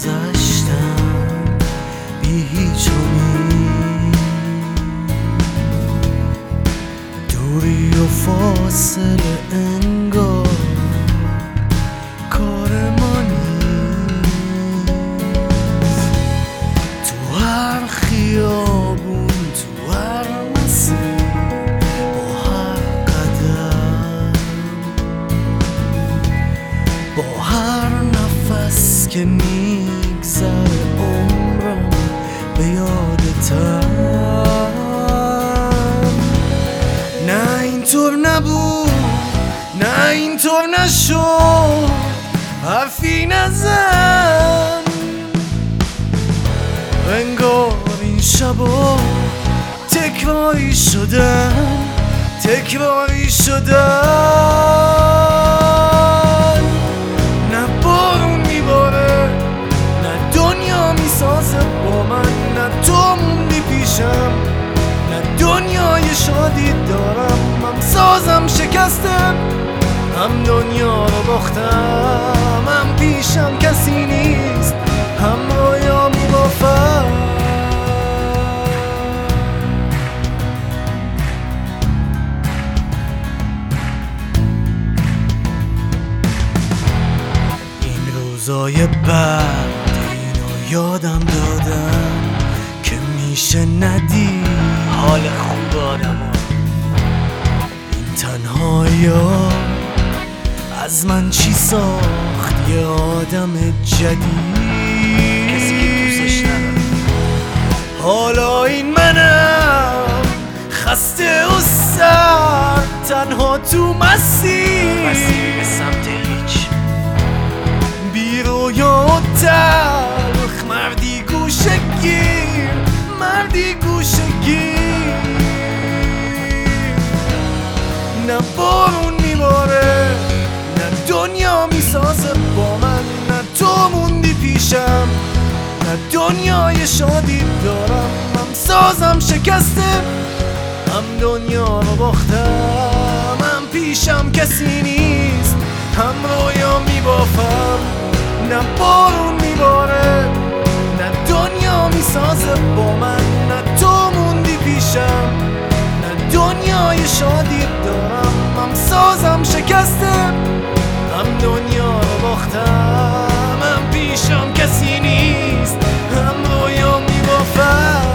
گذشتم. بی هیچ و دوری و فاصله که میگذر عمرم به یادتم نه اینطور نبود نه اینطور نشد حرفی نزن. انگار این شبا تکراری شدن تکراری شدن. شادی دارم هم سازم شکستم هم دنیا رو باختم هم پیشم کسی نیست هم رویام بافم این روزای بعد اینو یادم دادم. که میشه ندی حال خوب آدمو این تنهایا از من چی ساخت؟ یه آدم جدید. کسی که دوستش نداره. حالا این منم. خسته و سر تنها تو مسیر مسیر به سمت هیچ. بی رویا و مردی گوشه گیر نه بارون میباره نه دنیا می‌سازه با من نه تو موندی پیشم نه دنیای شادی دارم هم سازم شکسته هم دنیا رو باختم هم پیشم کسی نیست هم رویا میبافم نه بارون میباره نه دنیا می‌سازه با دنیای شادی دارم. هم سازم شکسته هم دنیا رو باختم. هم پیشم کسی نیست هم رویا میبافم